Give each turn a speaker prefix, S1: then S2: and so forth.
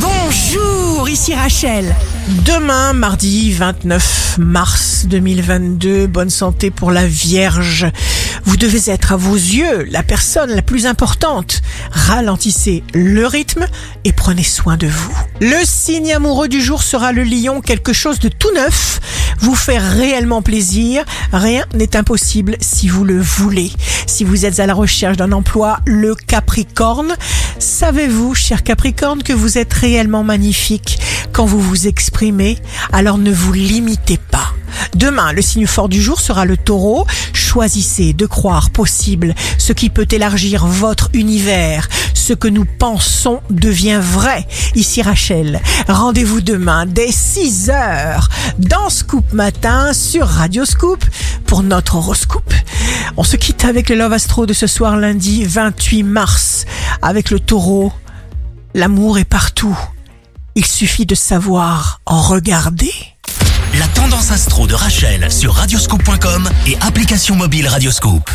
S1: Bonjour, ici Rachel. Demain, mardi 29 mars 2022, bonne santé pour la Vierge. Vous devez être à vos yeux la personne la plus importante. Ralentissez le rythme et prenez soin de vous. Le signe amoureux du jour sera le lion, quelque chose de tout neuf, vous faire réellement plaisir. Rien n'est impossible si vous le voulez. Si vous êtes à la recherche d'un emploi, le Capricorne, savez-vous, cher Capricorne, que vous êtes réellement magnifique quand vous vous exprimez, alors ne vous limitez pas. Demain, le signe fort du jour sera le taureau. Choisissez de croire possible ce qui peut élargir votre univers. Ce que nous pensons devient vrai. Ici Rachel, rendez-vous demain dès 6 heures dans Scoop Matin sur Radio Scoop pour notre horoscope. On se quitte avec le Love Astro de ce soir lundi 28 mars avec le taureau. L'amour est partout. Il suffit de savoir en regarder.
S2: La tendance astro de Rachel sur radioscope.com et application mobile Radioscope.